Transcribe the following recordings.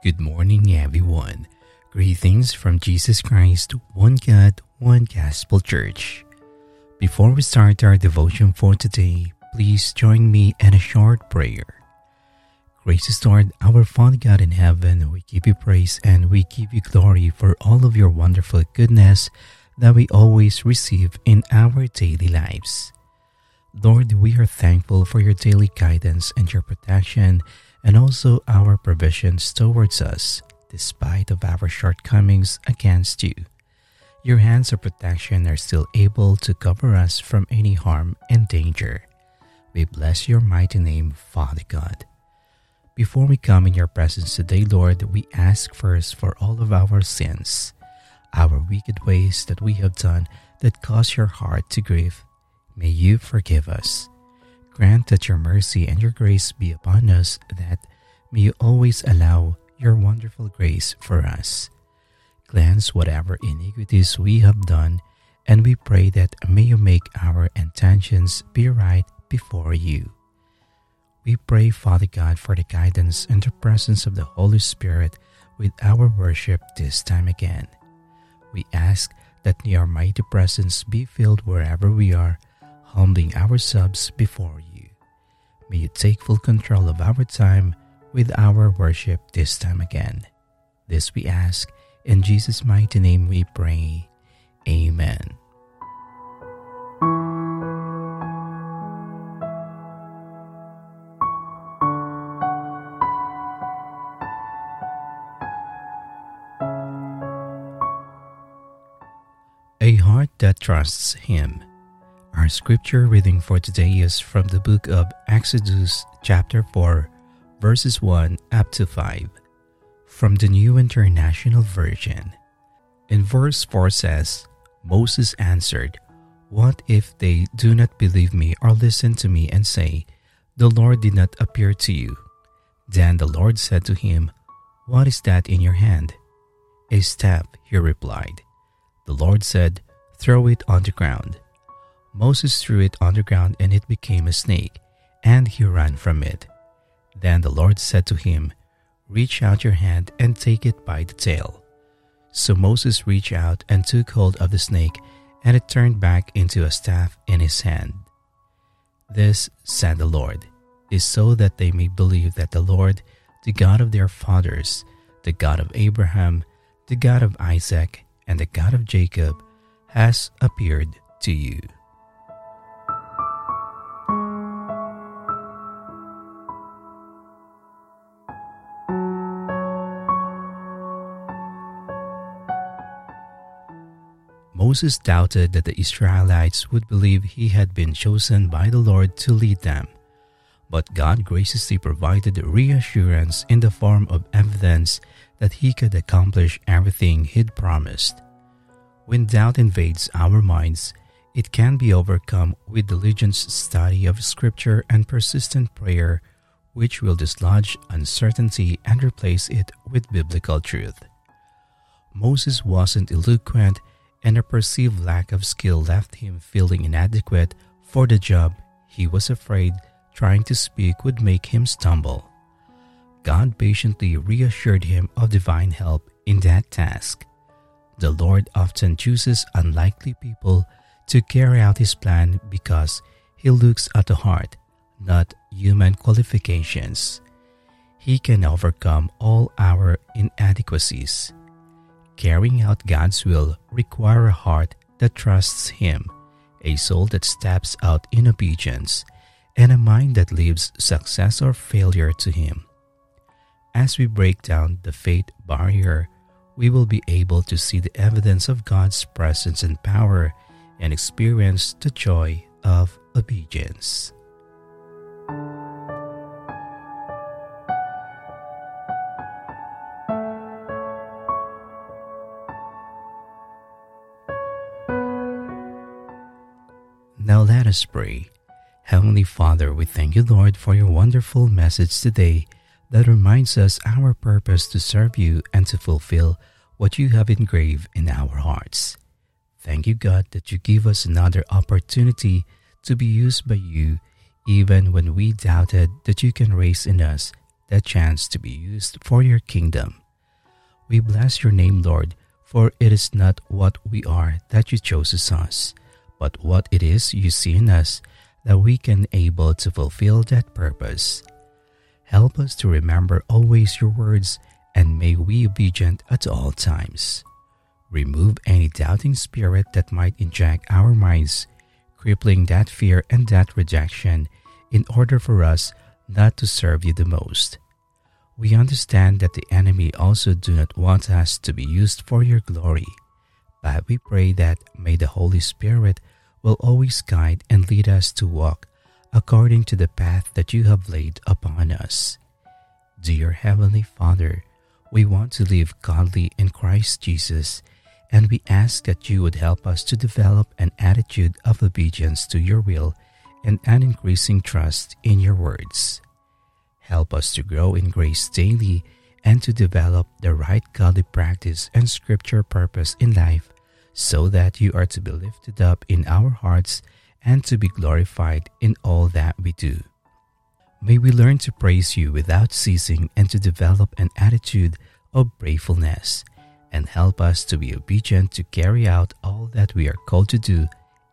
Good morning, everyone. Greetings from Jesus Christ, one God, one Gospel Church. Before we start our devotion for today, please join me in a short prayer. Gracious Lord, our Father God in heaven, we give you praise and we give you glory for all of your wonderful goodness that we always receive in our daily lives. Lord, we are thankful for your daily guidance and your protection and also our provisions towards us despite of our shortcomings against you. Your hands of protection are still able to cover us from any harm and danger. We bless your mighty name, Father God. Before we come in your presence today, Lord, we ask first for all of our sins, our wicked ways that we have done that cause your heart to grieve. May you forgive us. Grant that your mercy and your grace be upon us, that may you always allow your wonderful grace for us. Cleanse whatever iniquities we have done, and we pray that may you make our intentions be right before you. We pray, Father God, for the guidance and the presence of the Holy Spirit with our worship this time again. We ask that your mighty presence be filled wherever we are, humbling ourselves before you. May you take full control of our time with our worship this time again. This we ask, in Jesus' mighty name we pray. Amen. A heart that trusts Him. Scripture reading for today is from the book of Exodus, chapter 4, verses 1 up to 5, from the New International Version. In verse 4 says, Moses answered, What if they do not believe me or listen to me and say, The Lord did not appear to you? Then the Lord said to him, What is that in your hand? A staff, he replied. The Lord said, Throw it on the ground. Moses threw it on the ground and it became a snake, and he ran from it. Then the Lord said to him, Reach out your hand and take it by the tail. So Moses reached out and took hold of the snake, and it turned back into a staff in his hand. This, said the Lord, is so that they may believe that the Lord, the God of their fathers, the God of Abraham, the God of Isaac, and the God of Jacob, has appeared to you. Moses doubted that the Israelites would believe he had been chosen by the Lord to lead them. But God graciously provided reassurance in the form of evidence that he could accomplish everything he'd promised. When doubt invades our minds, it can be overcome with diligent study of Scripture and persistent prayer, which will dislodge uncertainty and replace it with biblical truth. Moses wasn't eloquent and a perceived lack of skill left him feeling inadequate for the job he was afraid trying to speak would make him stumble. God patiently reassured him of divine help in that task. The Lord often chooses unlikely people to carry out his plan because he looks at the heart, not human qualifications. He can overcome all our inadequacies. Carrying out God's will require a heart that trusts Him, a soul that steps out in obedience, and a mind that leaves success or failure to Him. As we break down the faith barrier, we will be able to see the evidence of God's presence and power and experience the joy of obedience. Now let us pray. Heavenly Father, we thank you, Lord, for your wonderful message today that reminds us our purpose to serve you and to fulfill what you have engraved in our hearts. Thank you, God, that you give us another opportunity to be used by you even when we doubted that you can raise in us that chance to be used for your kingdom. We bless your name, Lord, for it is not what we are that you chose us, but what it is you see in us that we can able to fulfill that purpose. Help us to remember always your words and may we be obedient at all times. Remove any doubting spirit that might inject our minds, crippling that fear and that rejection in order for us not to serve you the most. We understand that the enemy also do not want us to be used for your glory, but we pray that may the Holy Spirit will always guide and lead us to walk according to the path that you have laid upon us. Dear Heavenly Father, we want to live godly in Christ Jesus, and we ask that you would help us to develop an attitude of obedience to your will and an increasing trust in your words. Help us to grow in grace daily and to develop the right godly practice and scripture purpose in life so that you are to be lifted up in our hearts and to be glorified in all that we do. May we learn to praise you without ceasing and to develop an attitude of gratefulness and help us to be obedient to carry out all that we are called to do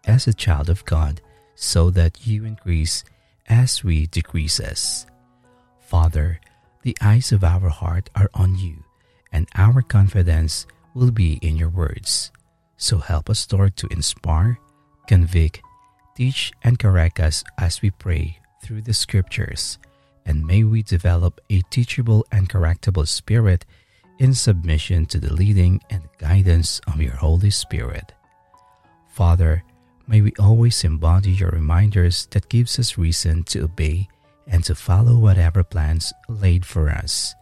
as a child of God so that you increase as we decrease us. Father, the eyes of our heart are on you, and our confidence will be in your words. So help us, Lord, to inspire, convict, teach, and correct us as we pray through the scriptures. And may we develop a teachable and correctable spirit in submission to the leading and guidance of your Holy Spirit. Father, may we always embody your reminders that gives us reason to obey and to follow whatever plans laid for us.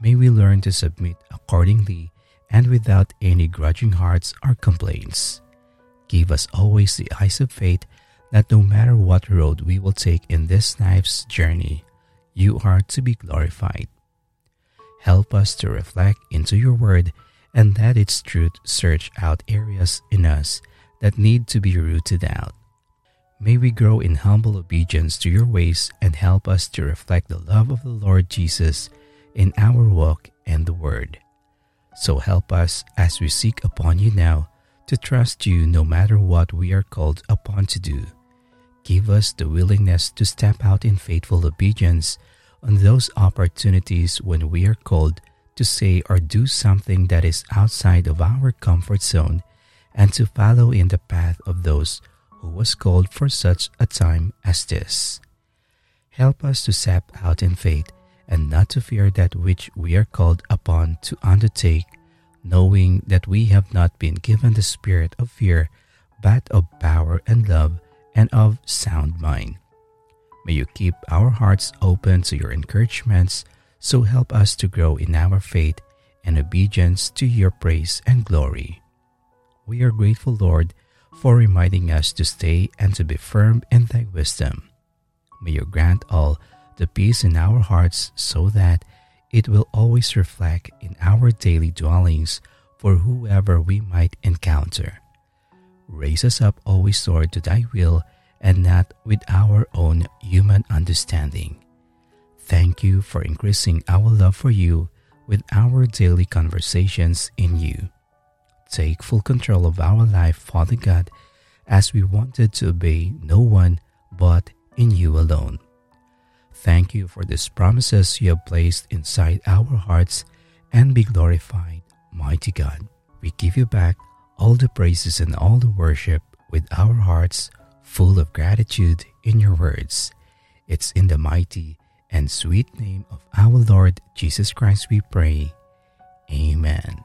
May we learn to submit accordingly and without any grudging hearts or complaints. Give us always the eyes of faith that no matter what road we will take in this life's journey, you are to be glorified. Help us to reflect into your word and let its truth search out areas in us that need to be rooted out. May we grow in humble obedience to your ways and help us to reflect the love of the Lord Jesus in our walk and the word. So help us as we seek upon you now to trust you no matter what we are called upon to do. Give us the willingness to step out in faithful obedience on those opportunities when we are called to say or do something that is outside of our comfort zone and to follow in the path of those who was called for such a time as this. Help us to step out in faith and not to fear that which we are called upon to undertake, knowing that we have not been given the spirit of fear, but of power and love and of sound mind. May you keep our hearts open to your encouragements, so help us to grow in our faith and obedience to your praise and glory. We are grateful, Lord, for reminding us to stay and to be firm in thy wisdom. May you grant all the peace in our hearts so that it will always reflect in our daily dwellings for whoever we might encounter. Raise us up always, Lord, to thy will and not with our own human understanding. Thank you for increasing our love for you with our daily conversations in you. Take full control of our life, Father God, as we wanted to obey no one but in you alone. Thank you for these promises you have placed inside our hearts and be glorified, mighty God. We give you back all the praises and all the worship with our hearts full of gratitude in your words. It's in the mighty and sweet name of our Lord Jesus Christ we pray. Amen.